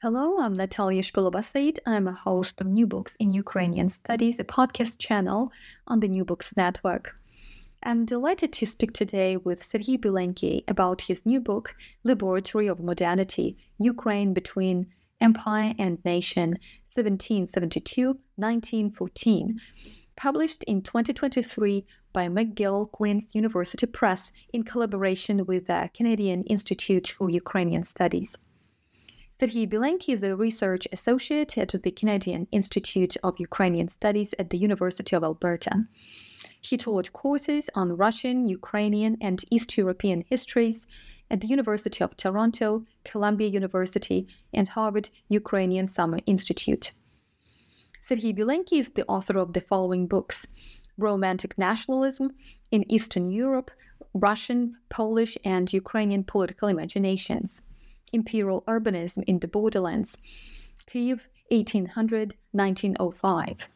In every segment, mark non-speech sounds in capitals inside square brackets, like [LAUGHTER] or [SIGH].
Hello, I'm Nataliya Shpylova-Saeed. I'm a host of New Books in Ukrainian Studies, a podcast channel on the New Books Network. I'm delighted to speak today with Serhiy Bilenky about his new book, Laboratory of Modernity Ukraine Between Empire and Nation, 1772 1914, published in 2023 by McGill Queen's University Press in collaboration with the Canadian Institute for Ukrainian Studies. Serhiy Bilenky is a research associate at the Canadian Institute of Ukrainian Studies at the University of Alberta. He taught courses on Russian, Ukrainian, and East European histories at the University of Toronto, Columbia University, and Harvard Ukrainian Summer Institute. Serhiy Bilenky is the author of the following books Romantic Nationalism in Eastern Europe, Russian, Polish, and Ukrainian Political Imaginations, Imperial Urbanism in the Borderlands, Kiev, 1800 1905.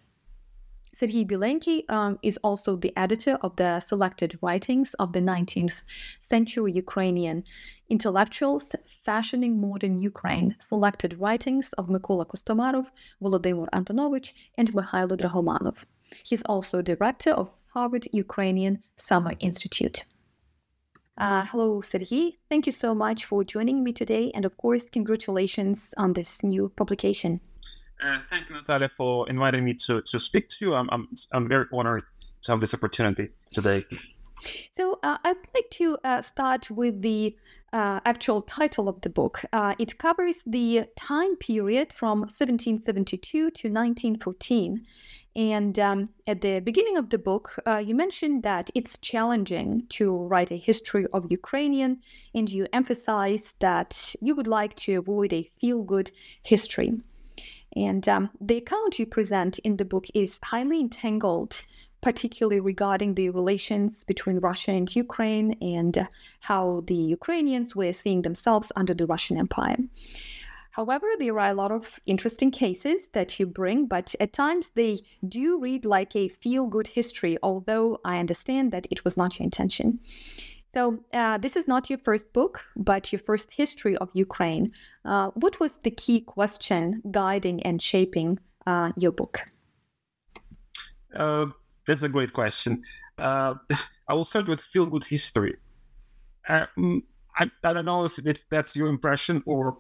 Serhiy Bilenky um, is also the editor of the selected writings of the 19th century Ukrainian intellectuals fashioning modern Ukraine, selected writings of Mykola Kostomarov, Volodymyr Antonovich, and Mykhailo Drahomanov. He's also director of Harvard Ukrainian Summer Institute. Uh, hello, Serhiy. Thank you so much for joining me today, and of course, congratulations on this new publication. Uh, thank you, Nataliya, for inviting me to, to speak to you. I'm, I'm, I'm very honored to have this opportunity today. So, uh, I'd like to uh, start with the uh, actual title of the book. Uh, it covers the time period from 1772 to 1914. And um, at the beginning of the book, uh, you mentioned that it's challenging to write a history of Ukrainian, and you emphasize that you would like to avoid a feel good history. And um, the account you present in the book is highly entangled, particularly regarding the relations between Russia and Ukraine and uh, how the Ukrainians were seeing themselves under the Russian Empire. However, there are a lot of interesting cases that you bring, but at times they do read like a feel good history, although I understand that it was not your intention. So, uh, this is not your first book, but your first history of Ukraine. Uh, what was the key question guiding and shaping uh, your book? That's a great question. Uh, [LAUGHS] I will start with feel good history. Uh, mm, I, I, don't know if that's, that's your impression or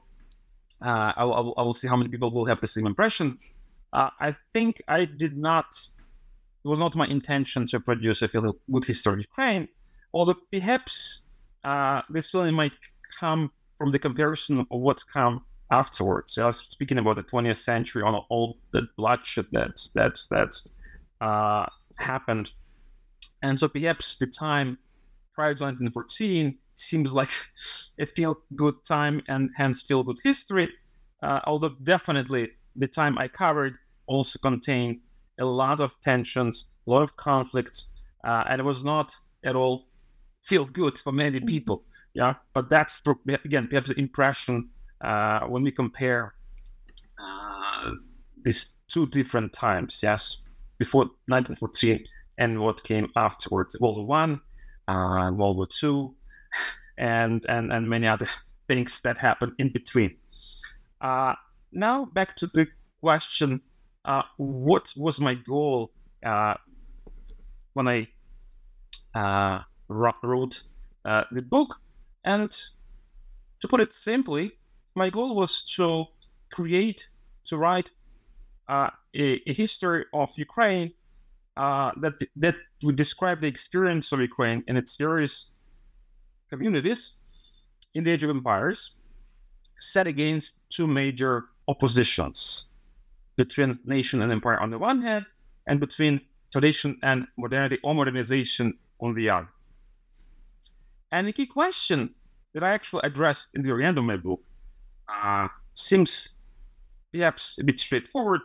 uh, I, will, I will see how many people will have the same impression. Uh, I think I did not. It was not my intention to produce a feel good history of Ukraine, although perhaps uh, this feeling might come from the comparison of what's come afterwards. I was speaking about the 20th century on all the bloodshed that that that uh, happened, and so perhaps the time prior to 1914 seems like a feel good time and hence feel good history. Uh, although definitely the time I covered also contained a lot of tensions, a lot of conflicts, uh, and it was not at all feel good for many mm-hmm. people. Yeah, but that's for, again perhaps the impression uh, when we compare uh, these two different times. Yes, before 1914 and what came afterwards, World War One, uh, World War Two, [LAUGHS] and and and many other [LAUGHS] things that happened in between. Uh, now back to the question: uh, What was my goal uh, when I uh, wrote uh, the book? And to put it simply, my goal was to create, to write a, a, history of Ukraine uh, that that would describe the experience of Ukraine and its various communities in the Age of Empires, set against two major oppositions between nation and empire on the one hand, and between tradition and modernity or modernization on the other. And the key question that I actually addressed in the of my book uh, seems perhaps a bit straightforward,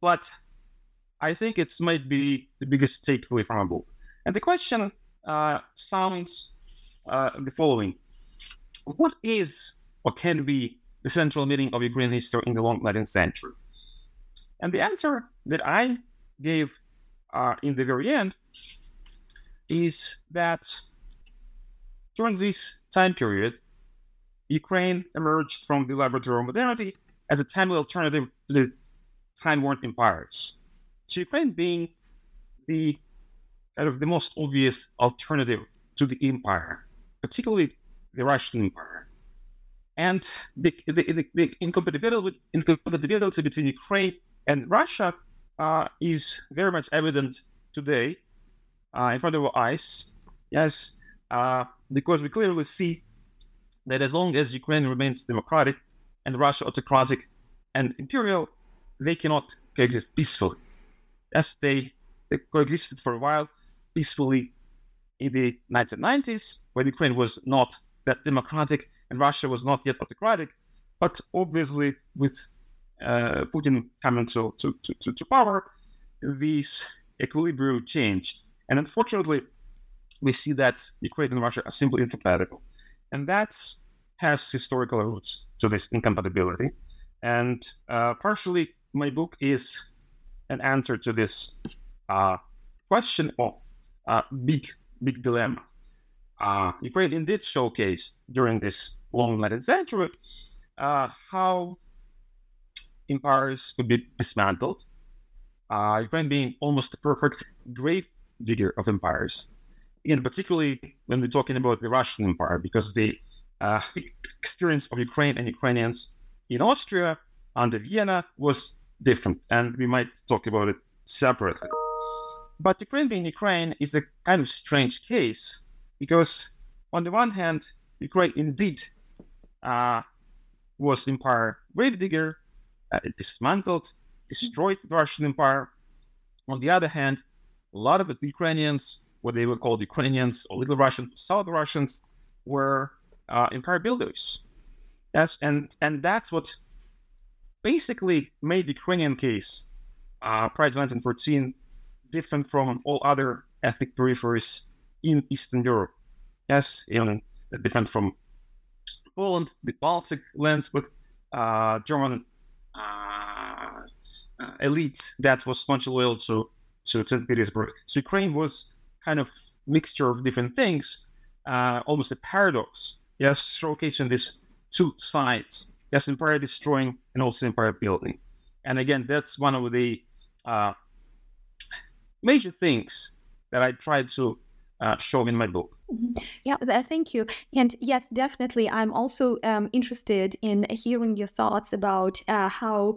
but I think it might be the biggest takeaway from a book. And the question uh, sounds uh, the following What is or can be the central meaning of Ukrainian history in the long 19th century? And the answer that I gave uh, in the very end is that during this time period, Ukraine emerged from the laboratory of modernity as a timely alternative to the time-worn empires. So Ukraine being the kind of the most obvious alternative to the empire, particularly the Russian Empire. And the, the, the, the incompatibility, incompatibility between Ukraine and Russia uh, is very much evident today uh, in front of our eyes. Yes, uh, because we clearly see that as long as Ukraine remains democratic and Russia autocratic and imperial, they cannot coexist peacefully. As they, they coexisted for a while peacefully in the 1990s, when Ukraine was not that democratic and Russia was not yet autocratic, but obviously with uh, Putin coming to, to, to, to power, this equilibrium changed. And unfortunately, we see that Ukraine and Russia are simply incompatible. And that has historical roots to this incompatibility. And uh, partially, my book is an answer to this uh, question of uh, big, big dilemma. Uh, Ukraine indeed showcased during this long 19th century uh, how empires could be dismantled. Uh, Ukraine being almost the perfect grave digger of empires and particularly when we're talking about the Russian Empire, because the uh, experience of Ukraine and Ukrainians in Austria under Vienna was different, and we might talk about it separately. But Ukraine being Ukraine is a kind of strange case because, on the one hand, Ukraine indeed uh, was empire gravedigger, uh, dismantled, destroyed the Russian Empire. On the other hand, a lot of the Ukrainians what they were called Ukrainians or Little Russians, South Russians, were uh, empire builders. Yes, and and that's what basically made the Ukrainian case uh, prior to 1914 different from all other ethnic peripheries in Eastern Europe. Yes, even different from Poland, the Baltic lands but uh, German uh, uh, elite that was much loyal to to St. Petersburg. So Ukraine was kind of mixture of different things, uh, almost a paradox. Yes, showcasing these two sides. Yes, empire destroying and also empire building. And again, that's one of the uh, major things that I tried to uh, show in my book. Mm-hmm. Yeah, thank you. And yes, definitely, I'm also um, interested in hearing your thoughts about uh, how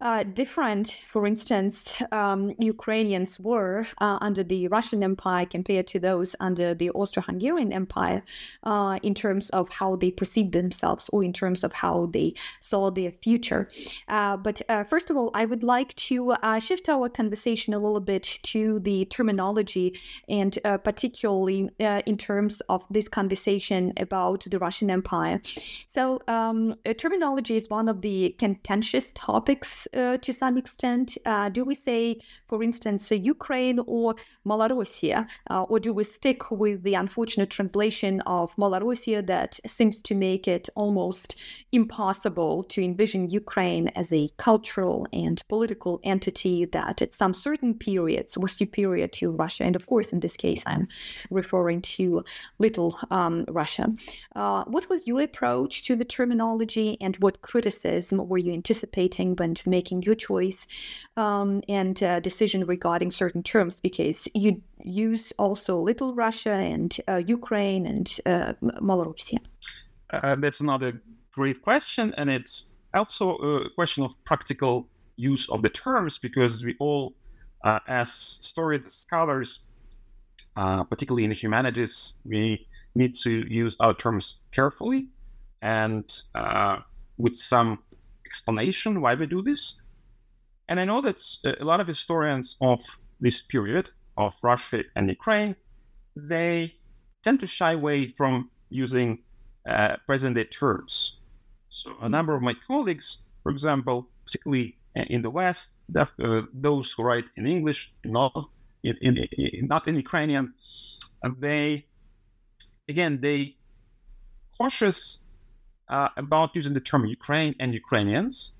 uh, different, for instance, um, Ukrainians were uh, under the Russian Empire compared to those under the Austro-Hungarian Empire, uh, in terms of how they perceived themselves or in terms of how they saw their future. Uh, but uh, first of all, I would like to shift our conversation a little bit to the terminology and particularly in terms terms of this conversation about the Russian Empire. So, um, terminology is one of the contentious topics uh, to some extent. Uh, do we say, for instance, Ukraine or Malorussia, uh, or do we stick with the unfortunate translation of Malorussia that seems to make it almost impossible to envision Ukraine as a cultural and political entity that at some certain periods was superior to Russia? And of course, in this case, I'm referring to Little um, Russia. Uh, what was your approach to the terminology and what criticism were you anticipating when making your choice um, and uh, decision regarding certain terms? Because you use also Little Russia and uh, Ukraine and uh. Uh, that's another great question, and it's also a question of practical use of the terms because we all, uh, as story scholars, uh, particularly in the humanities, we need to use our terms carefully and uh, with some explanation why we do this. And I know that a lot of historians of this period of Russia and Ukraine, they tend to shy away from using uh, present day terms. So a number of my colleagues, for example, particularly in the West, uh, those who write in English, not in, in, in not in Ukrainian, they again they cautious uh, about using the term Ukraine and Ukrainians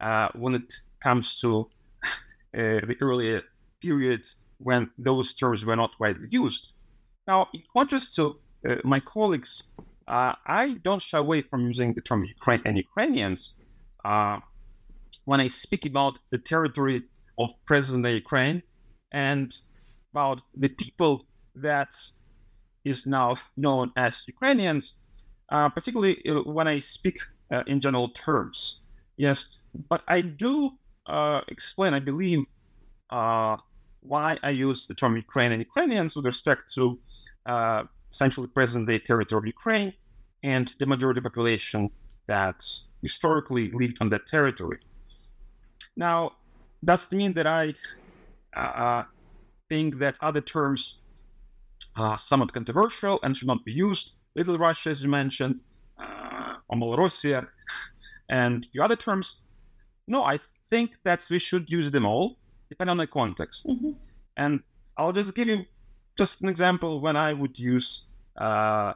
uh, when it comes to [LAUGHS] uh, the earlier period when those terms were not widely used. Now, in contrast to uh, my colleagues, uh, I don't shy away from using the term Ukraine and Ukrainians when I speak about the territory of present-day Ukraine and about the people that is now known as Ukrainians, uh, particularly uh, when I speak uh, in general terms. Yes, but I do uh, explain, I believe, uh, why I use the term Ukraine and Ukrainians with respect to uh, essentially present-day territory of Ukraine and the majority population that historically lived on that territory. Now, does it mean that I think that other terms are somewhat controversial and should not be used. Little Russia, as you mentioned, uh, Malorussia, and the other terms. No, I think that we should use them all, depending on the context. Mm-hmm. And I'll just give you just an example when I would use uh,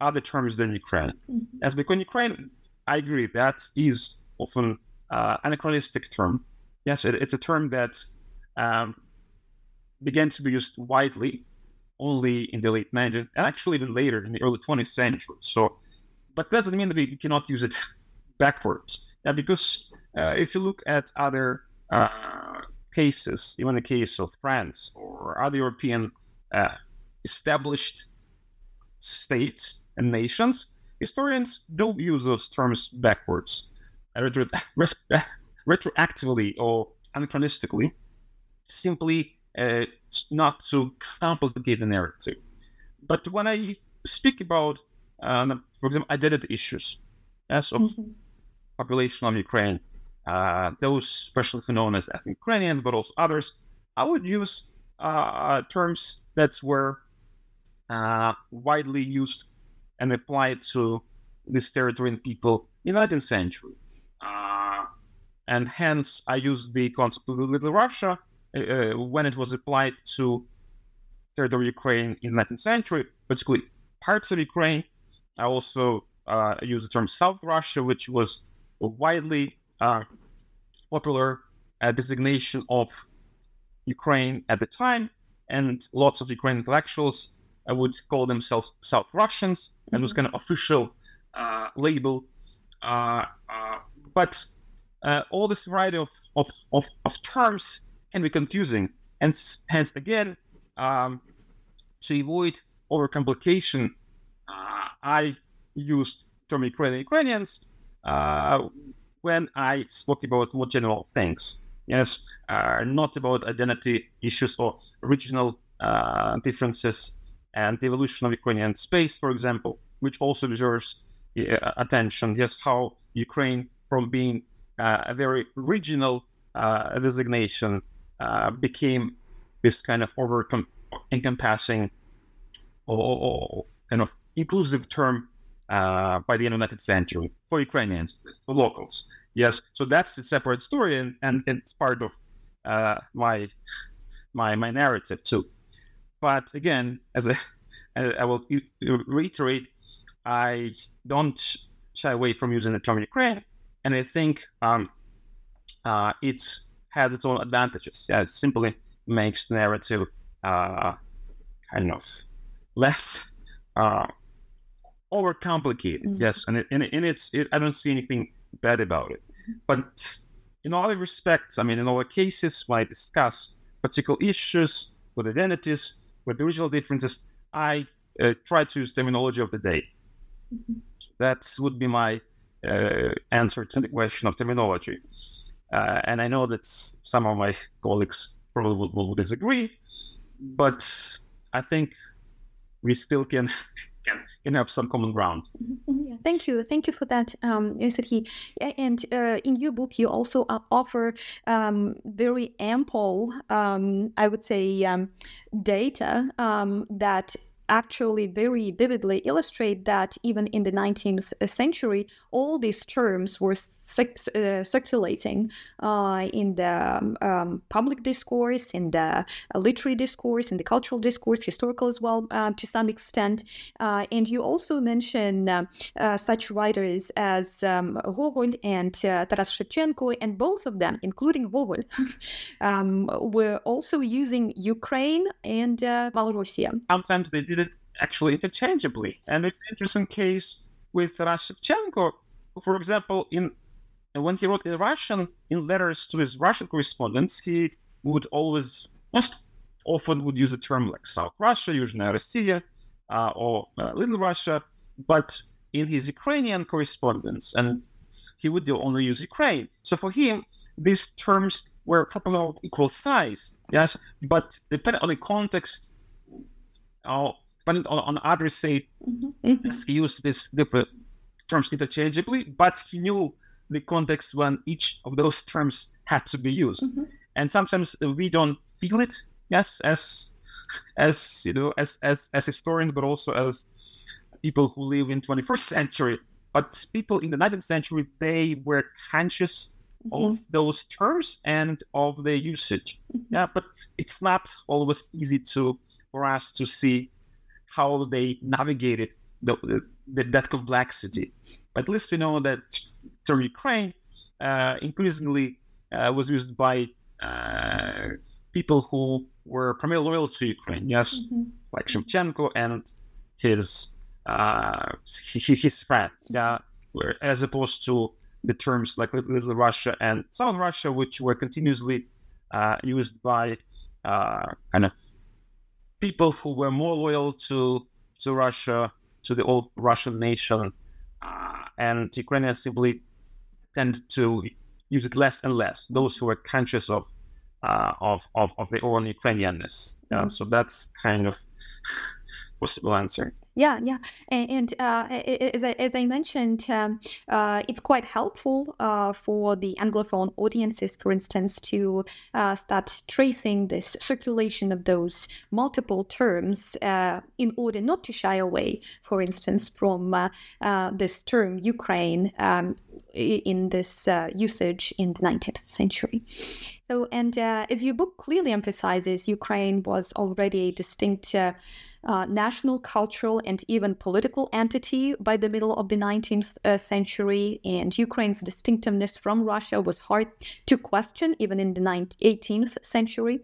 other terms than Ukraine. Mm-hmm. As because Ukraine, I agree that is often uh, anachronistic term. Yes, it, it's a term that um, began to be used widely only in the late 19th and actually even later in the early 20th century. So, but doesn't mean that we cannot use it [LAUGHS] backwards. Yeah, because uh, if you look at other uh, cases, even the case of France or other European uh, established states and nations, historians don't use those terms backwards, retro- [LAUGHS] retroactively or anachronistically. Simply uh, not to complicate the narrative. But when I speak about, uh, for example, identity issues, as of mm-hmm. population of Ukraine, uh, those especially known as ethnic Ukrainians, but also others, I would use uh, terms that were uh, widely used and applied to this territory and people in the 19th century. Uh, and hence, I use the concept of Little Russia uh, when it was applied to territory of Ukraine in 19th century, particularly parts of Ukraine. I also uh, use the term South Russia, which was a widely uh, popular uh, designation of Ukraine at the time, and lots of Ukrainian intellectuals uh, would call themselves South Russians, mm-hmm. and was kind of official uh, label. but all this variety of, of, of, of terms can be confusing. And hence, again, um, to avoid overcomplication, uh, I used term Ukrainian Ukrainians uh, when I spoke about more general things. Yes, uh, not about identity issues or regional uh, differences and the evolution of Ukrainian space, for example, which also deserves uh, attention. Yes, how Ukraine, from being uh, a very regional designation, uh, became this kind of over encompassing or, or, kind of inclusive term uh, by the end of the 19th century for Ukrainians, for locals. Yes, so that's a separate story, and, and it's part of uh, my my my narrative too. But again, as I, [LAUGHS] I will reiterate, I don't shy away from using the term Ukraine, and I think um, uh, it has its own advantages. Yeah, it simply makes the narrative uh, kind of less uh, overcomplicated. Mm-hmm. Yes, and it, and, it, and it's it, I don't see anything bad about it. But in other respects, I mean, in other cases, when I discuss particular issues with identities, with the regional differences, I uh, try to use terminology of the day. Mm-hmm. that would be my uh, answer to the question of terminology. Uh, and I know that some of my colleagues probably will, will disagree, but I think we still can [LAUGHS] can, can have some common ground. [LAUGHS] Yeah, thank you, thank you for that, um, Serhiy. And uh, in your book, you also uh, offer um, very ample, um, I would say, um, data um, that actually very vividly illustrate that even in the 19th century, all these terms were uh, circulating uh, in the um, um, public discourse, in the uh, literary discourse, in the cultural discourse, historical as well uh, to some extent. Uh, and you also mention uh, such writers as um, and Taras Shevchenko, and both of them, including Gogol, [LAUGHS] um, were also using Ukraine and Malorussia. Sometimes they actually interchangeably. And it's an interesting case with Shevchenko, for example, in when he wrote in Russian in letters to his Russian correspondents, he would always most often would use a term like South Russia, usually Russia, uh, or uh, Little Russia, but in his Ukrainian correspondence, and he would only use Ukraine. So for him, these terms were couple of equal size, yes, but depending on the context, uh, depending on, on adressate, mm-hmm. he used these different terms interchangeably, but he knew the context when each of those terms had to be used. Mm-hmm. And sometimes we don't feel it, yes, as as you know, as as as historians, but also as people who live in 21st century. But people in the 19th century, they were conscious mm-hmm. of those terms and of their usage. Mm-hmm. Yeah, but it's not always easy to for us to see how they navigated the, the, that complexity. But at least we know that term Ukraine uh, increasingly uh, was used by uh, people who were primarily loyal to Ukraine, yes, mm-hmm. like Shevchenko and his uh, his friends, yeah, as opposed to the terms like Little Russia and Southern Russia, which were continuously uh, used by uh, kind of people who were more loyal to to Russia, to the old Russian nation, uh, and Ukrainians simply tend to use it less and less. Those who are conscious of uh, of, of of their own Ukrainianness. mm-hmm. So that's kind of [LAUGHS] possible answer. Yeah, yeah, and, and uh, as, I, as I mentioned, um, uh, it's quite helpful uh, for the Anglophone audiences, for instance, to uh, start tracing this circulation of those multiple terms uh, in order not to shy away, for instance, from uh, this term Ukraine um, in this usage in the 19th century. So, and as your book clearly emphasizes, Ukraine was already a distinct uh, national, cultural, and even political entity by the middle of the 19th uh, century. And Ukraine's distinctiveness from Russia was hard to question even in the 19th, 18th century.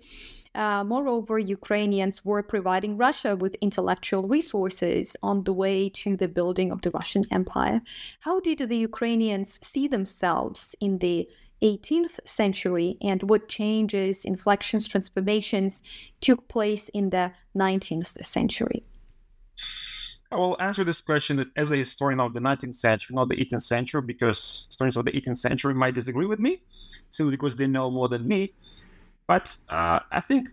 Uh, moreover, Ukrainians were providing Russia with intellectual resources on the way to the building of the Russian Empire. How did the Ukrainians see themselves in the 18th century and what changes, inflections, transformations took place in the 19th century? I will answer this question as a historian of the 19th century, not the 18th century, because historians of the 18th century might disagree with me, simply because they know more than me. But uh, I think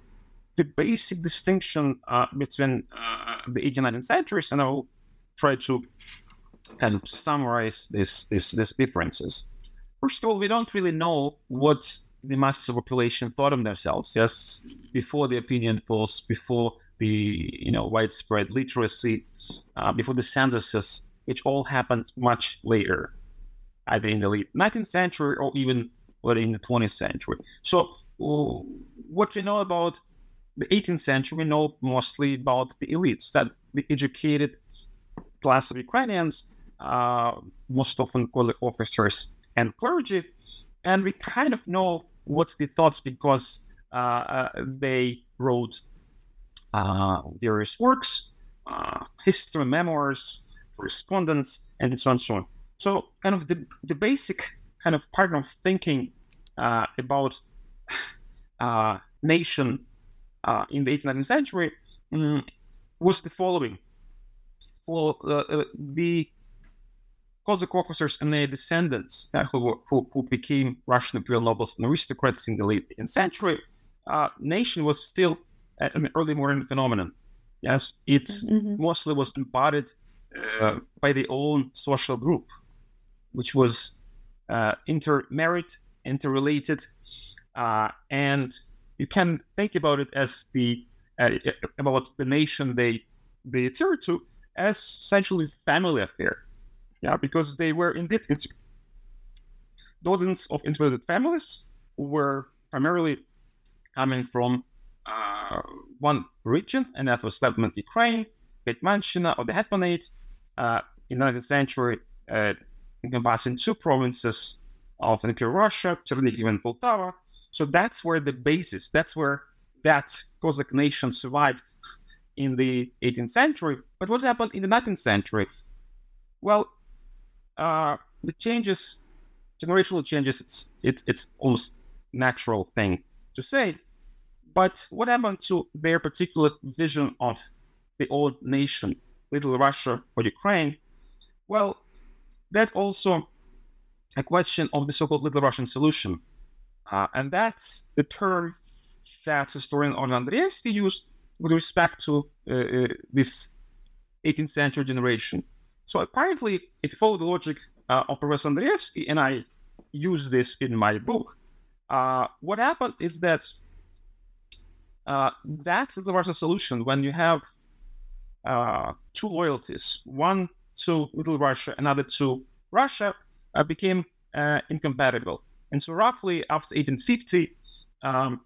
the basic distinction uh, between uh, the 18th and 19th centuries, and I will try to kind of summarize these, these, these differences. First of all, we don't really know what the masses of population thought of themselves, yes, before the opinion polls, before the you know widespread literacy, uh, before the censuses, which all happened much later, either in the late 19th century or even or in the 20th century. So what we know about the 18th century, we know mostly about the elites, that the educated class of Ukrainians, uh, most often called officers and clergy, and we kind of know what's the thoughts because uh, uh, they wrote uh, various works, uh, history, memoirs, correspondence, and so on and so on. So, kind of the, the basic kind of part of thinking uh, about [SIGHS] uh, nation uh, in the 18th century um, was the following. For uh, uh, the Cossack officers and their descendants who, who, who, became Russian imperial nobles and aristocrats in the late 18th century, nation was still an early modern phenomenon. Yes, it mm-hmm. mostly was embodied uh, by the own social group, which was uh, intermarried, interrelated, uh, and you can think about it as the uh, about the nation they they adhere to as essentially family affair. Yeah, because they were indeed dozens of integrated families who were primarily coming from uh, one region, and that was Settlement Ukraine, Getmanshina, or the Hetmanate, uh, in the 19th century, uh, encompassing two provinces of Imperial Russia, Chernihiv and Poltava, so that's where the basis, that's where that Cossack nation survived in the 18th century. But what happened in the 19th century? Well, uh, the changes, generational changes, it's, it's, it's almost natural thing to say. But what happened to their particular vision of the old nation, Little Russia or Ukraine? Well, that's also a question of the so-called Little Russian solution. Uh, and that's the term that historian Olga Andriewsky used with respect to uh, uh, this 18th century generation. So apparently, if you follow the logic uh, of Professor Andriewsky, and I use this in my book, uh, what happened is that uh, that's the Russia solution when you have two loyalties, one to Little Russia, another to Russia, became incompatible. And so, roughly after 1850, um,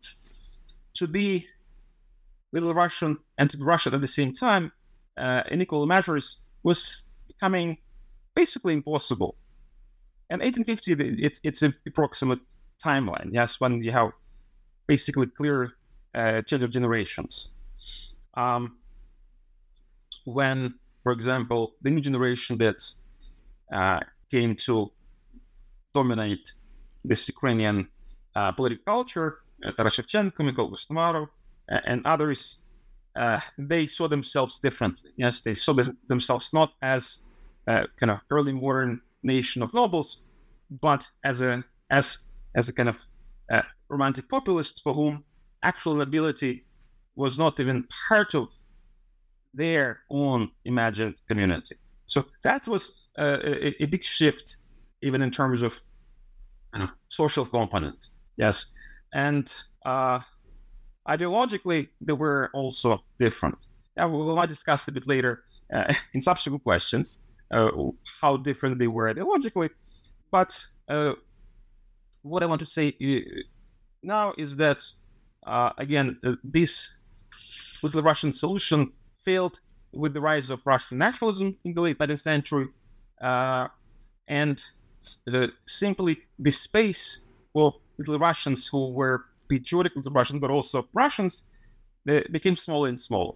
to be Little Russian and to be Russian at the same time uh, in equal measures was becoming basically impossible. And 1850, it's it's an approximate timeline. Yes, when you have basically clear uh, change of generations. Um, when, for example, the new generation that uh, came to dominate this Ukrainian uh, political culture, uh, Taras Shevchenko, Mykola Kostomarov, and others, uh, they saw themselves differently. Yes, they saw themselves not as a kind of early modern nation of nobles, but as a as as a kind of uh, romantic populist for whom actual nobility was not even part of their own imagined community. So that was a, a, big shift, even in terms of kind of social component. Yes, and uh, ideologically they were also different. Yeah, we will discuss a bit later uh, [LAUGHS] in subsequent questions uh, how different they were ideologically. But uh, what I want to say uh, now is that uh, again this with the Russian solution failed with the rise of Russian nationalism in the late 19th century, and the, simply the space for little Russians who were patriotic little Russians, but also Russians, they became smaller and smaller.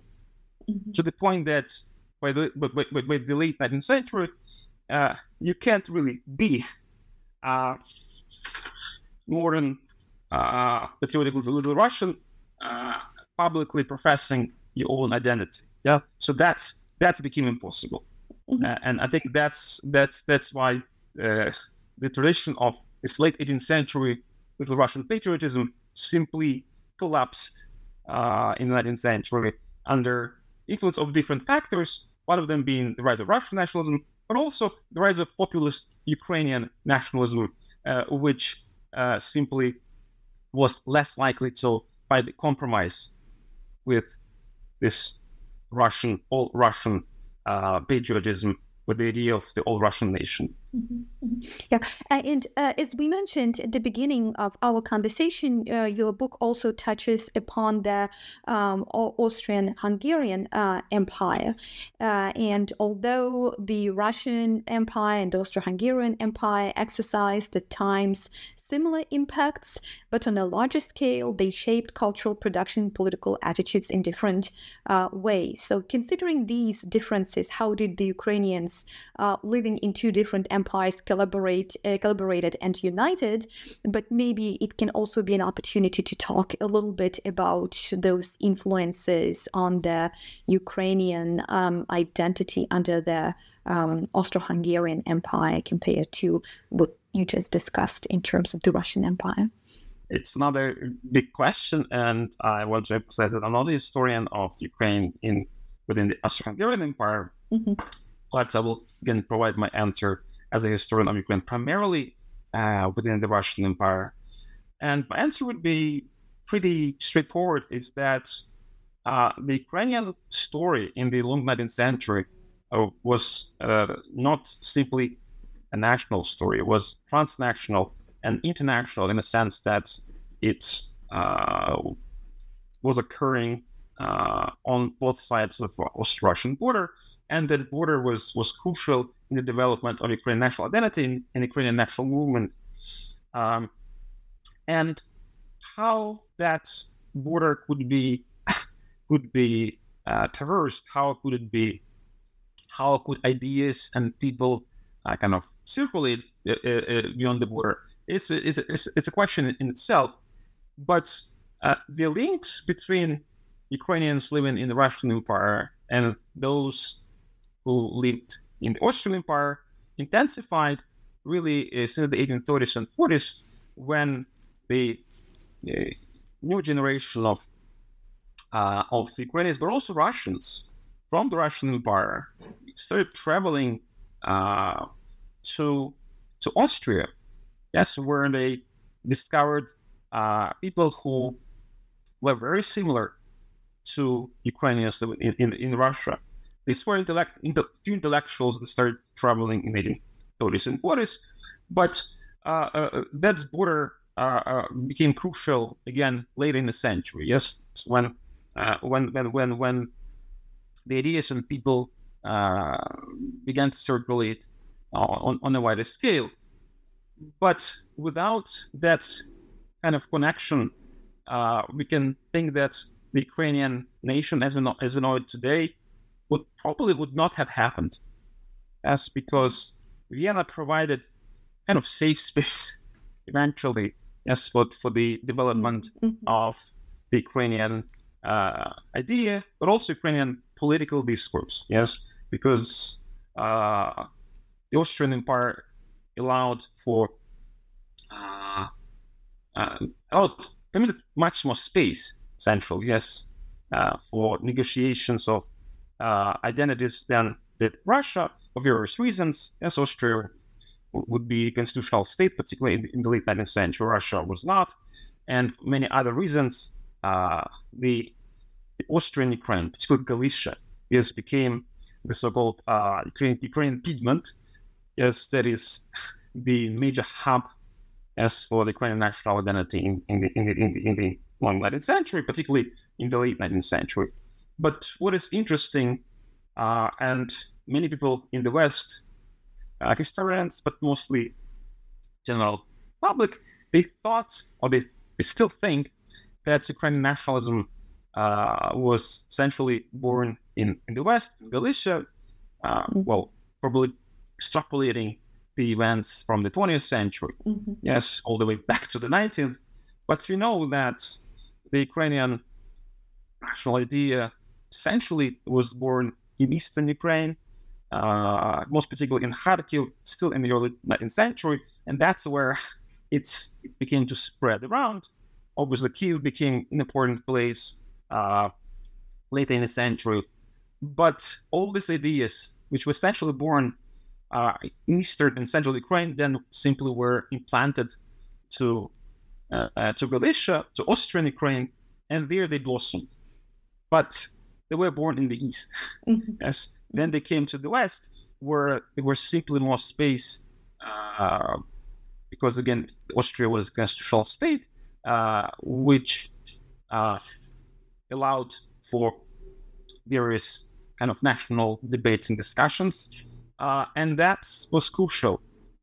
Mm-hmm. To the point that by the, by, by, by the late 19th century, uh, you can't really be uh, more than uh, patriotic little Russian uh, publicly professing your own identity. Yeah, so that's that became impossible, mm-hmm. uh, and I think that's that's that's why uh, the tradition of this late 18th century little Russian patriotism simply collapsed uh, in the 19th century under influence of different factors, one of them being the rise of Russian nationalism, but also the rise of populist Ukrainian nationalism, uh, which uh, simply was less likely to find a compromise with this Russian, all Russian uh, patriotism with the idea of the all Russian nation. Mm-hmm. mm-hmm. Yeah, and uh, as we mentioned at the beginning of our conversation, uh, your book also touches upon the um, Austrian-Hungarian uh, Empire, uh, and although the Russian Empire and the Austro-Hungarian Empire exercised at times similar impacts, but on a larger scale, they shaped cultural production political attitudes in different uh, ways. So, considering these differences, how did the Ukrainians uh, living in two different empires collaborate, uh, collaborated and united? But maybe it can also be an opportunity to talk a little bit about those influences on the Ukrainian um, identity under the um, Austro-Hungarian Empire compared to what you just discussed in terms of the Russian Empire? It's another big question, and I want to emphasize that I'm not a historian of Ukraine in within the Austro-Hungarian Empire, mm-hmm. but I will again provide my answer as a historian of Ukraine, primarily uh, within the Russian Empire. And my answer would be pretty straightforward: is that uh, the Ukrainian story in the long 19th century was uh, not simply a national story. It was transnational and international in the sense that it uh, was occurring uh, on both sides of the Russian border, and that border was was crucial in the development of Ukrainian national identity and, and Ukrainian national movement, um, and how that border could be could be uh, traversed, how could it be, how could ideas and people uh, kind of circulate uh, uh, uh, beyond the border. It's a, it's, a, it's a question in itself. But uh, the links between Ukrainians living in the Russian Empire and those who lived in the Austrian Empire intensified really since the 1830s and 40s when the new generation of uh, of Ukrainians, but also Russians from the Russian Empire, started traveling uh, to to Austria. Yes, where they discovered uh, people who were very similar to Ukrainians in, in, in Russia. These were intellect, inte, few intellectuals that started traveling in the 1830s and 40s, but uh, uh, that border uh, uh, became crucial again later in the century. Yes, when uh, when when when when the ideas and people began to circulate on, on a wider scale. But without that kind of connection, uh, we can think that the Ukrainian nation, as we know, as we know it today, would probably would not have happened. That's because Vienna provided kind of safe [LAUGHS] space eventually, yes, but for the development mm-hmm. of the Ukrainian uh, idea, but also Ukrainian political discourse, yes, because uh, the Austrian Empire allowed for uh, uh, allowed permitted much more space central, yes, uh, for negotiations of uh, identities than did Russia for various reasons. Yes, Austria would be a constitutional state, particularly in the, late 19th century. Russia was not, and for many other reasons, uh, the, the Austrian Ukraine, particularly Galicia, yes, became the so-called uh, Ukrainian, Ukrainian Piedmont, yes, that is the major hub as for the Ukrainian national identity in, in, the, in, the, in, the, in the long 19th century, particularly in the late 19th century. But what is interesting, uh, and many people in the West, uh, historians, but mostly general public, they thought, or they, they still think, that Ukrainian nationalism uh, was essentially born in, in the West, in Galicia, uh, well, probably extrapolating the events from the 20th century, mm-hmm. yes, all the way back to the 19th. But we know that the Ukrainian national idea essentially was born in eastern Ukraine, uh, most particularly in Kharkiv, still in the early 19th century, and that's where it's it began to spread around. Obviously, Kiev became an important place uh, later in the century, but all these ideas, which were essentially born uh, eastern and central Ukraine then simply were implanted to uh, uh, to Galicia, to Austrian Ukraine, and there they blossomed. But they were born in the East. Mm-hmm. Yes. Then they came to the West, where there was simply more space, uh, because again, Austria was a constitutional state, uh, which uh, allowed for various kind of national debates and discussions, uh, and that was crucial.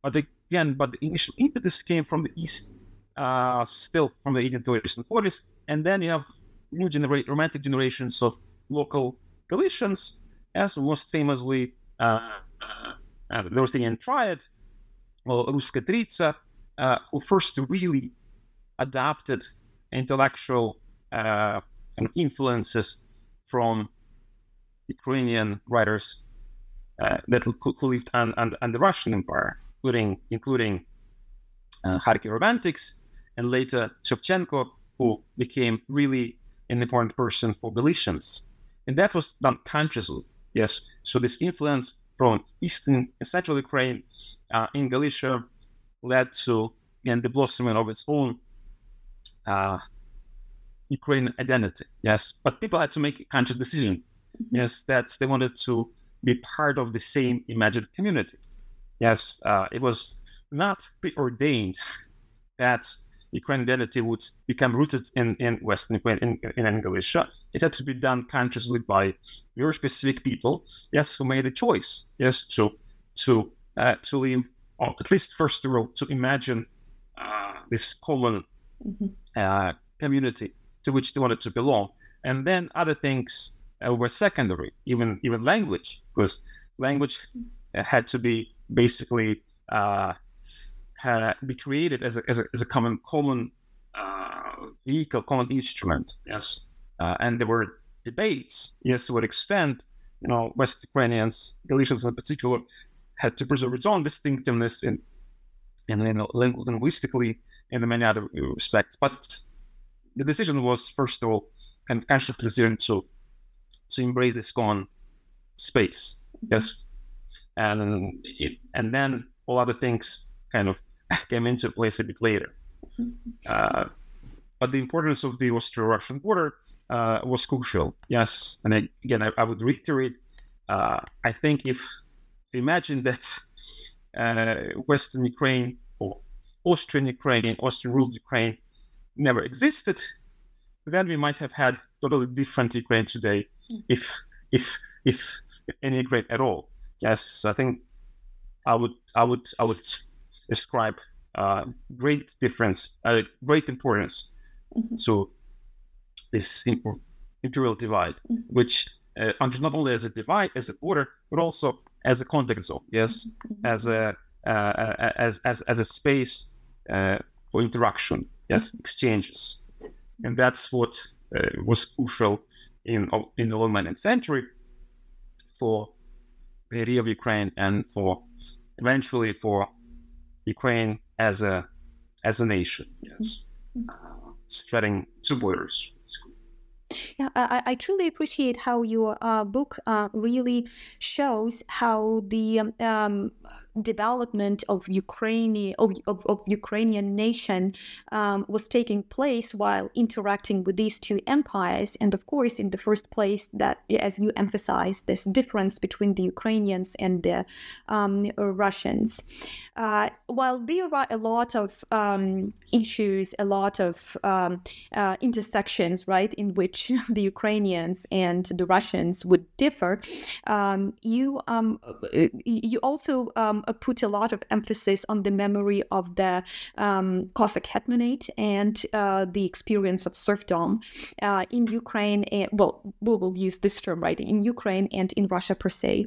But again, but the initial impetus came from the East, uh, still from the 1830s and 40s, and then you have new romantic generations of local Galicians, as most famously uh, uh, uh the Ruthenian Triad or Ruska Triitsia, uh, who first really adopted intellectual uh, influences from Ukrainian writers uh, that who lived on, the Russian Empire, including including uh, Kharkiv Romantics and later Shevchenko, who became really an important person for Galicians. And that was done consciously, yes. So this influence from eastern and central Ukraine uh, in Galicia led to again the blossoming of its own uh, Ukrainian identity. Yes, but people had to make a conscious decision. Mm-hmm. Yes, that they wanted to be part of the same imagined community. Yes, uh, it was not preordained [LAUGHS] that Ukrainian identity would become rooted in, in Western Ukraine, in, in Galicia. It had to be done consciously by very specific people, yes, who made a choice, yes, to to uh, to live, or at least first of all, to imagine uh, this common mm-hmm. uh, community to which they wanted to belong, and then other things uh, were secondary, even even language, because language uh, had to be basically uh, had be created as a, as a, as a common common uh, vehicle, common instrument. Yes, uh, and there were debates. Yes, to what extent you know West Ukrainians, Galicians in particular, had to preserve its own distinctiveness in in, in linguistically and in many other respects. But the decision was first of all of conscious decision to to embrace this common space. Yes, and it, and then all other things kind of [LAUGHS] came into place a bit later. Uh, but the importance of the Austro-Russian border uh, was crucial. Yes, and I, again, I, I, would reiterate. Uh, I think if, if imagine that uh, Western Ukraine or Austrian Ukraine, Austrian ruled Ukraine never existed, then we might have had totally different Ukraine today, if if if, if any Ukraine at all. Yes, I think I would I would I would ascribe uh, great difference, uh, great importance mm-hmm. to this imperial divide, mm-hmm. which uh, not only as a divide, as a border, but also as a contact zone. Yes, mm-hmm. as a uh, as as as a space uh, for interaction. Yes, exchanges, and that's what uh, was crucial in in the late 19th century for the idea of Ukraine and for eventually for Ukraine as a as a nation. Yes, mm-hmm. uh, spreading two borders. Yeah, I, I truly appreciate how your uh, book uh, really shows how the um, um development of Ukraine of, of, of Ukrainian nation um, was taking place while interacting with these two empires, and of course, in the first place, that as you emphasized, this difference between the Ukrainians and the um, Russians. Uh, while there are a lot of um, issues, a lot of um, uh, intersections, right, in which [LAUGHS] the Ukrainians and the Russians would differ, um, you um, you also uh, put a lot of emphasis on the memory of the um, Cossack hetmanate and uh, the experience of serfdom uh, in Ukraine. And, well, we will use this term, right, in Ukraine and in Russia per se.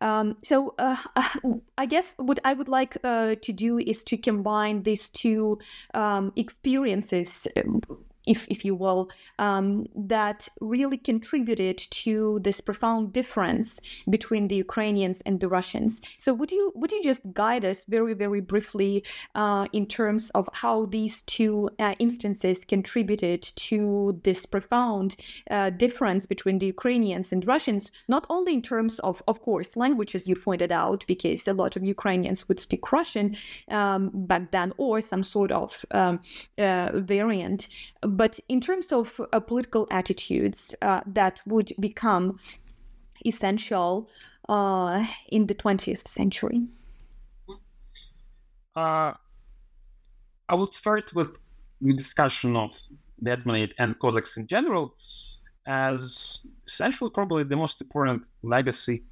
Um, so uh, [LAUGHS] I guess what I would like uh, to do is to combine these two um, experiences um, if, if you will, um, that really contributed to this profound difference between the Ukrainians and the Russians. So would you would you just guide us very very briefly uh, in terms of how these two uh, instances contributed to this profound uh, difference between the Ukrainians and Russians, not only in terms of of course languages you pointed out, because a lot of Ukrainians would speak Russian um, back then or some sort of um, uh, variant but in terms of uh, political attitudes uh, that would become essential uh, in the 20th century? Uh, I will start with the discussion of the Hetmanate and Cossacks in general as essentially probably the most important legacy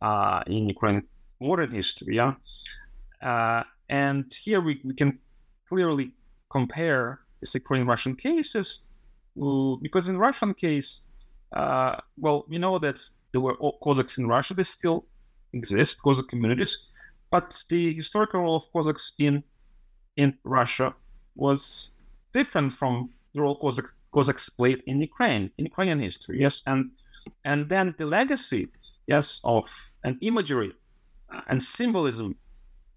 uh, in Ukrainian modern history. Yeah? And here we, we can clearly compare Ukrainian Russian cases because in Russian case, uh, well, we know that there were Cossacks in Russia. They still exist, Cossack communities, but the historical role of Cossacks in in Russia was different from the role Cossack, Cossacks played in Ukraine, in Ukrainian history. Yes, and and then the legacy, yes, of an imagery uh, and symbolism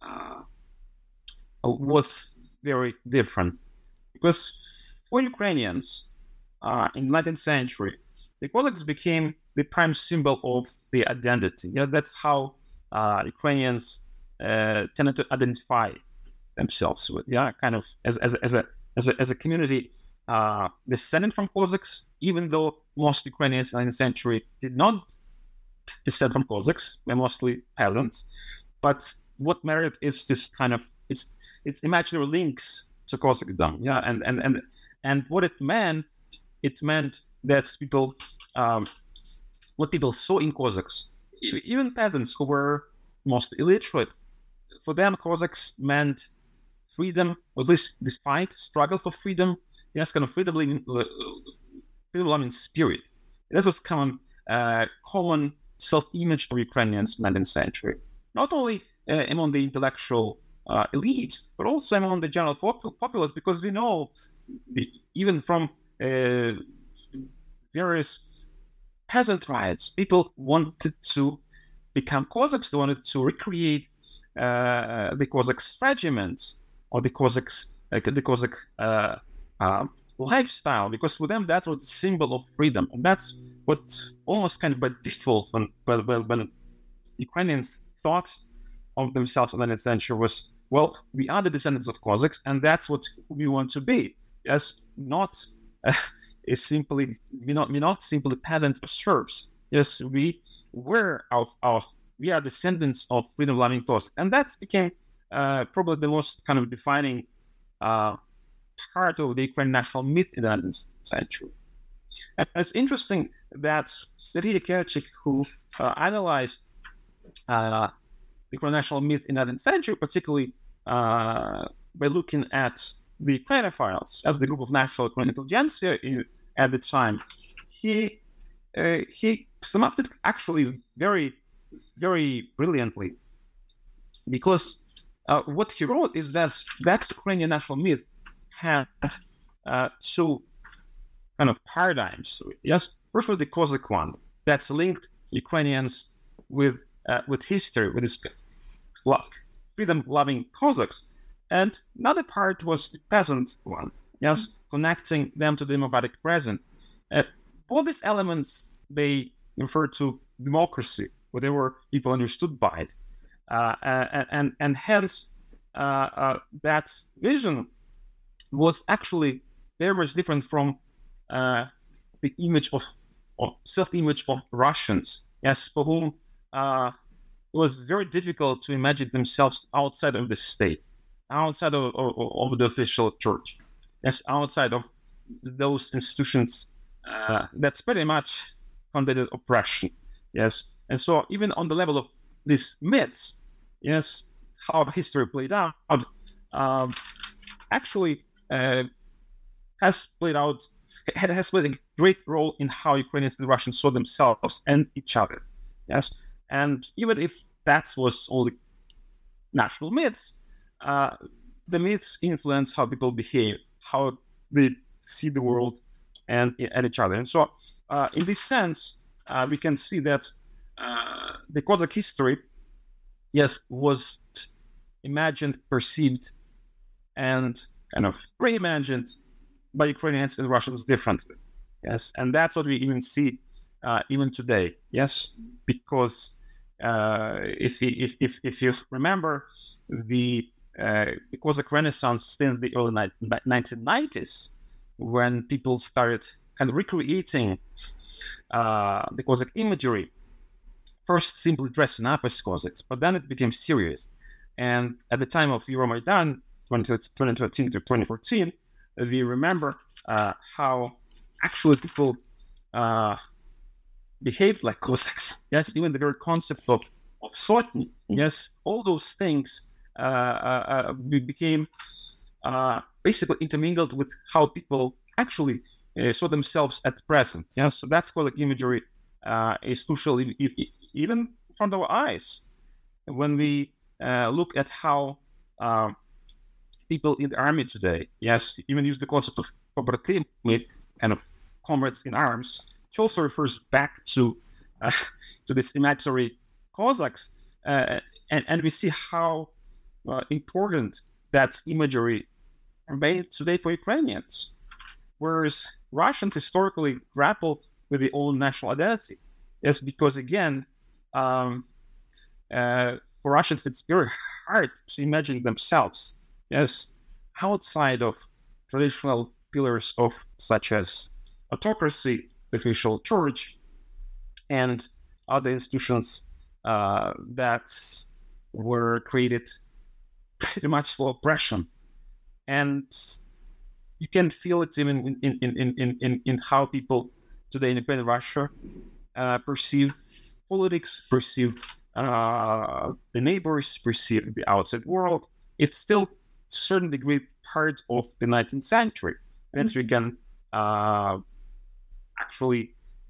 uh, was very different because for Ukrainians uh, in 19th century, the Cossacks became the prime symbol of the identity. Yeah, that's how uh, Ukrainians uh, tended to identify themselves with. Yeah, kind of as, as, as a as a, as a community uh, descended from Cossacks, even though most Ukrainians in the 19th century did not descend from Cossacks, they're mostly peasants. But what mattered is this kind of it's it's imaginary links to Cossackdom. Yeah, and and and and what it meant, it meant that people, um, what people saw in Cossacks, even peasants who were most illiterate, for them Cossacks meant freedom, or at least the fight, struggle for freedom. Yes, kind of freedom uh, freedom loving spirit. That was common, uh, common self-image of Ukrainians in the 19th century. Not only uh, among the intellectual uh, elite, but also among the general pop- populace, because we know the, even from uh, various peasant riots, people wanted to become Cossacks. They wanted to recreate uh, the Cossacks' regiments or the Cossacks, uh, the Cossack uh, uh, lifestyle, because for them that was the symbol of freedom, and that's what almost kind of by default when when, when Ukrainians thought of themselves in the 19th century was well, we are the descendants of Cossacks, and that's what we want to be. Yes, not [LAUGHS] uh, simply we not we not simply peasants or serfs. Yes, we were of our we are descendants of freedom-loving thoughts, and that became uh, probably the most kind of defining uh, part of the Ukrainian national myth in the 19th century. And it's interesting that Serhiy Yekelchyk, who uh, analyzed uh, the national myth in the 19th century, particularly uh, by looking at the Ukrainophiles as the group of national intelligentsia at the time, he uh, he summed it actually very, very brilliantly. Because uh, what he wrote is that that Ukrainian national myth had uh, two kind of paradigms. Yes, first was the Cossack one that's linked Ukrainians with uh, with history, with his freedom-loving Cossacks, and another part was the peasant one. Yes, connecting them to the democratic present. Uh, all these elements they refer to democracy, whatever people understood by it, uh, and, and, and hence uh, uh, that vision was actually very much different from uh, the image of, of self-image of Russians. Yes, for whom uh, it was very difficult to imagine themselves outside of the state, outside of, of, of the official church, yes, outside of those institutions uh, that's pretty much conducted oppression. Yes, and so even on the level of these myths, yes, how history played out, um, actually uh, has played out has played a great role in how Ukrainians and Russians saw themselves and each other. Yes, and even if that was the national myths, uh, the myths influence how people behave, how they see the world and, and each other. And so, uh, in this sense, uh, we can see that uh, the Cossack history, yes, was imagined, perceived, and kind of reimagined by Ukrainians and Russians differently. Yes, and that's what we even see uh, even today. Yes, because uh, if, if, if, if you remember, the uh, it was a renaissance since the early 1990s when people started kind of recreating uh, the Cossack imagery. First, simply dressing up as Cossacks, but then it became serious. And at the time of Euromaidan, 2013 to 2014, we remember uh, how actually people uh, behaved like Cossacks. [LAUGHS] Yes, even the very concept of of sotny. Yes, all those things uh, uh, uh became uh, basically intermingled with how people actually uh, saw themselves at present. Yeah, so that's called like imagery is crucial even in front of our eyes when we look at how people in the army today, yes, even use the concept of pobratimi, kind of comrades in arms, which also refers back to uh, to this imaginary Cossacks, uh, and and we see how uh, important that imagery remains today for Ukrainians, whereas Russians historically grapple with the old national identity. Yes, because again, um, uh, for Russians, it's very hard to imagine themselves yes outside of traditional pillars of such as autocracy, official church, and other institutions uh, that were created pretty much for oppression. And you can feel it even in, in, in, in, in, how people today in independent Russia uh, perceive politics, perceive uh, the neighbors, perceive the outside world. It's still certain degree part of the 19th century. And mm-hmm. we can uh, actually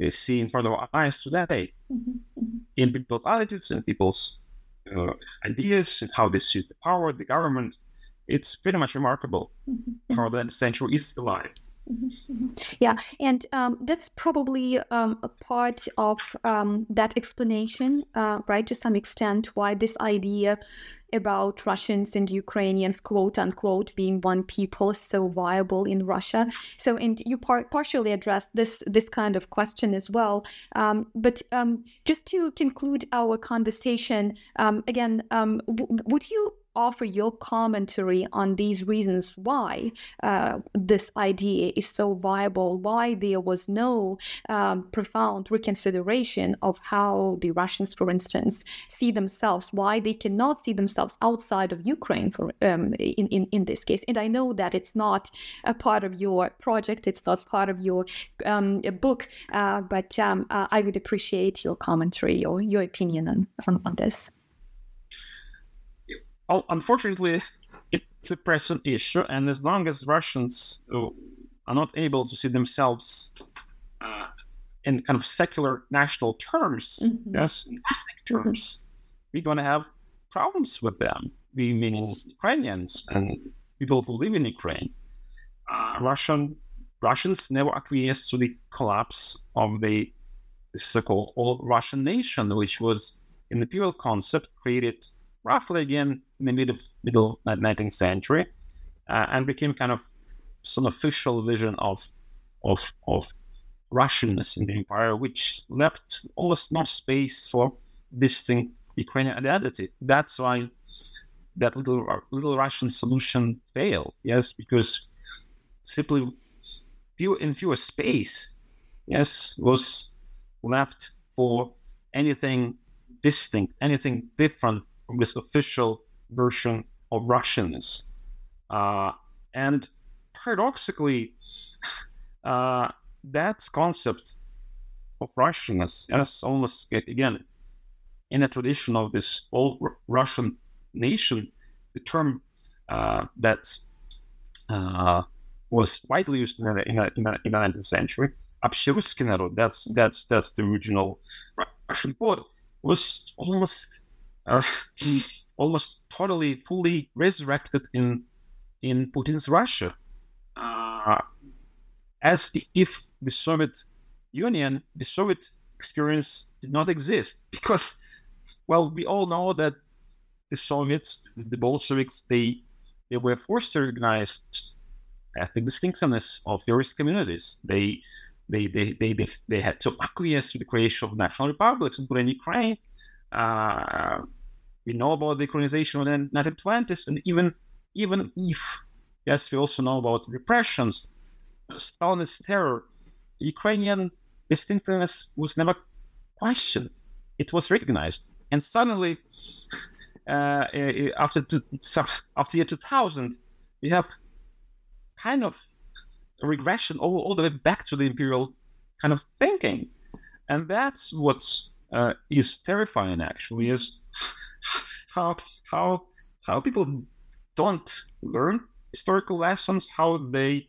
uh, see in front of our eyes today mm-hmm. in people's attitudes and people's uh, ideas and how they see the power, the government. It's pretty much remarkable mm-hmm. how that century is alive. Mm-hmm. Yeah, and um, that's probably um, a part of um, that explanation, uh, right, to some extent, why this idea about Russians and Ukrainians, quote unquote, being one people so viable in Russia. So, and you par- partially addressed this this kind of question as well. Um, but um, just to conclude our conversation, um, again, w- would you offer your commentary on these reasons why uh, this idea is so viable, why there was no um, profound reconsideration of how the Russians, for instance, see themselves, why they cannot see themselves outside of Ukraine, for um, in, in in this case. And I know that it's not a part of your project, it's not part of your um, book, uh, but um, uh, I would appreciate your commentary or your opinion on, on, on this unfortunately, it's a present issue, and as long as Russians uh, are not able to see themselves uh, in kind of secular national terms, mm-hmm. yes, in ethnic terms, mm-hmm. we're going to have problems with them. We mean Ukrainians and people who live in Ukraine. Uh, Russian Russians never acquiesced to the collapse of the, the so-called all Russian nation, which was an imperial concept created roughly again in the middle of middle 19th century, uh, and became kind of some official vision of of of Russianness in the empire, which left almost no space for distinct Ukrainian identity. That's why that little little Russian solution failed. Yes, because simply few in fewer space, yes, was left for anything distinct, anything different from this official version of Russianness. Uh, and paradoxically, [LAUGHS] uh, that concept of Russianness, yes, almost again, in a tradition of this old Russian nation, the term uh, that uh, was widely used in the, in, the, in, the, 19th century, narod, that's, that's, that's the original Russian word, was almost uh, almost totally, fully resurrected in in Putin's Russia, uh, as if the Soviet Union, the Soviet experience did not exist. Because, well, we all know that the Soviets, the Bolsheviks, they they were forced to recognize ethnic distinctiveness of various communities. They they, they, they, they, they had to acquiesce to the creation of national republics, including Ukraine. Uh, we know about the korenization the 1920s, and even even if yes, we also know about repressions Stalinist terror, Ukrainian distinctiveness was never questioned. It was recognized. And suddenly, [LAUGHS] uh, after, two, after year 2000, we have kind of regression all, all the way back to the imperial kind of thinking. And that's what uh, is terrifying, actually, is how, how, how people don't learn historical lessons, how they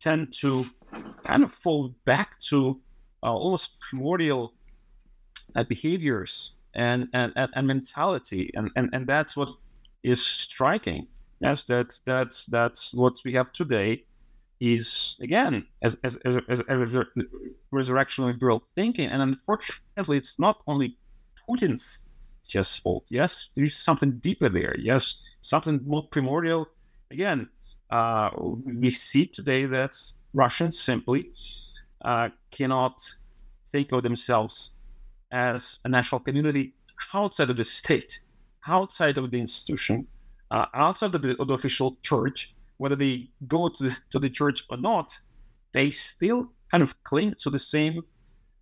tend to kind of fall back to uh, almost primordial uh, behaviors and, and, and, mentality. And, and, and that's what is striking. Yes, that's, that's, that's what we have today is, again, as, as, as, as, as a resurrection of imperial thinking. And unfortunately, it's not only Putin's just fault. Yes, there's something deeper there. Yes, something more primordial. Again, uh, we see today that Russians simply uh, cannot think of themselves as a national community outside of the state, outside of the institution, uh, outside of the, of the, official church, whether they go to the, to the church or not, they still kind of cling to the same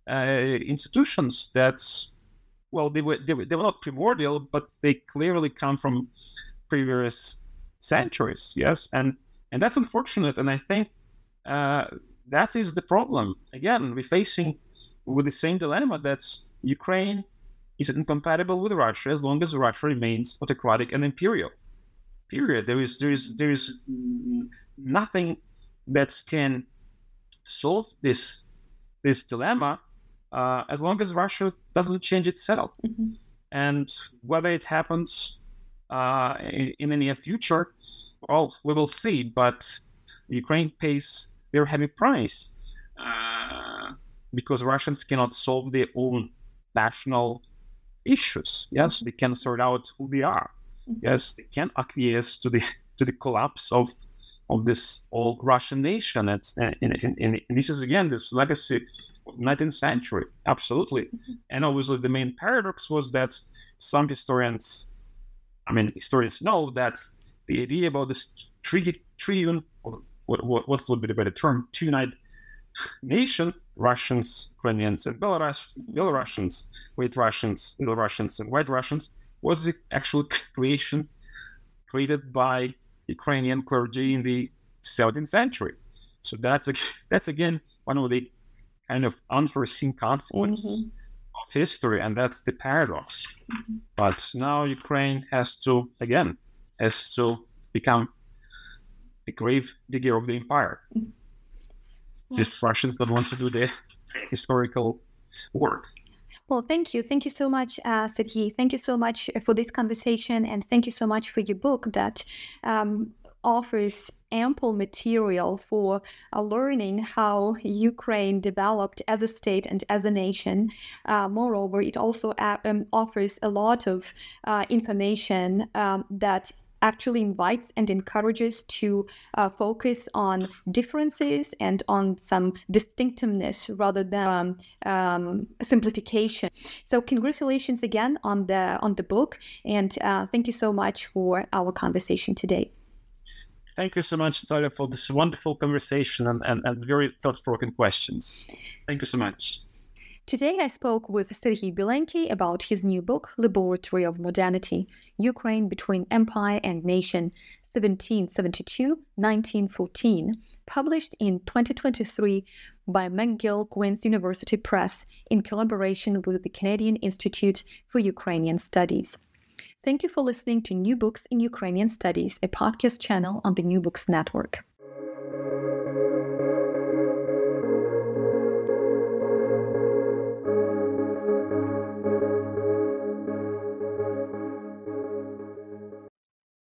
uh, institutions that's well they were, they were they were not primordial but they clearly come from previous centuries yes and and that's unfortunate and i think uh, that is the problem. Again, we're facing with the same dilemma that Ukraine is incompatible with Russia as long as Russia remains autocratic and imperial. Period. There is there is there is nothing that can solve this this dilemma uh, as long as Russia doesn't change itself. Mm-hmm. And whether it happens uh, in, in the near future, well, we will see. But Ukraine pays their heavy price uh, because Russians cannot solve their own national issues. Yes, they can sort out who they are. Mm-hmm. Yes, they can acquiesce to the to the collapse of of this old Russian nation. And, and, and, and this is again this legacy of 19th century, absolutely. Mm-hmm. And obviously, the main paradox was that some historians, I mean, historians know that the idea about this tri- triune or what, what, what's a little bit better term, two united nation, Russians, Ukrainians, and Belarus, Belarusians, White Russians, Middle Russians, and White Russians, was the actual creation created by Ukrainian clergy in the 17th century. So that's [LAUGHS] that's again one of the kind of unforeseen consequences mm-hmm. of history, and that's the paradox. Mm-hmm. But now Ukraine has to again has to become the grave digger of the empire. These Russians don't want to do the historical work. Well, thank you. Thank you so much, uh, Serhiy. Thank you so much for this conversation. And thank you so much for your book that um, offers ample material for uh, learning how Ukraine developed as a state and as a nation. Uh, moreover, it also uh, um, offers a lot of uh, information um, that actually invites and encourages to uh, focus on differences and on some distinctiveness rather than um, um, simplification. So congratulations again on the on the book, and uh, thank you so much for our conversation today. Thank you so much, Nataliya, for this wonderful conversation and, and, and very thought-provoking questions. Thank you so much. Today, I spoke with Serhiy Bilenky about his new book, Laboratory of Modernity Ukraine Between Empire and Nation, 1772 1914, published in 2023 by McGill Queen's University Press in collaboration with the Canadian Institute for Ukrainian Studies. Thank you for listening to New Books in Ukrainian Studies, a podcast channel on the New Books Network.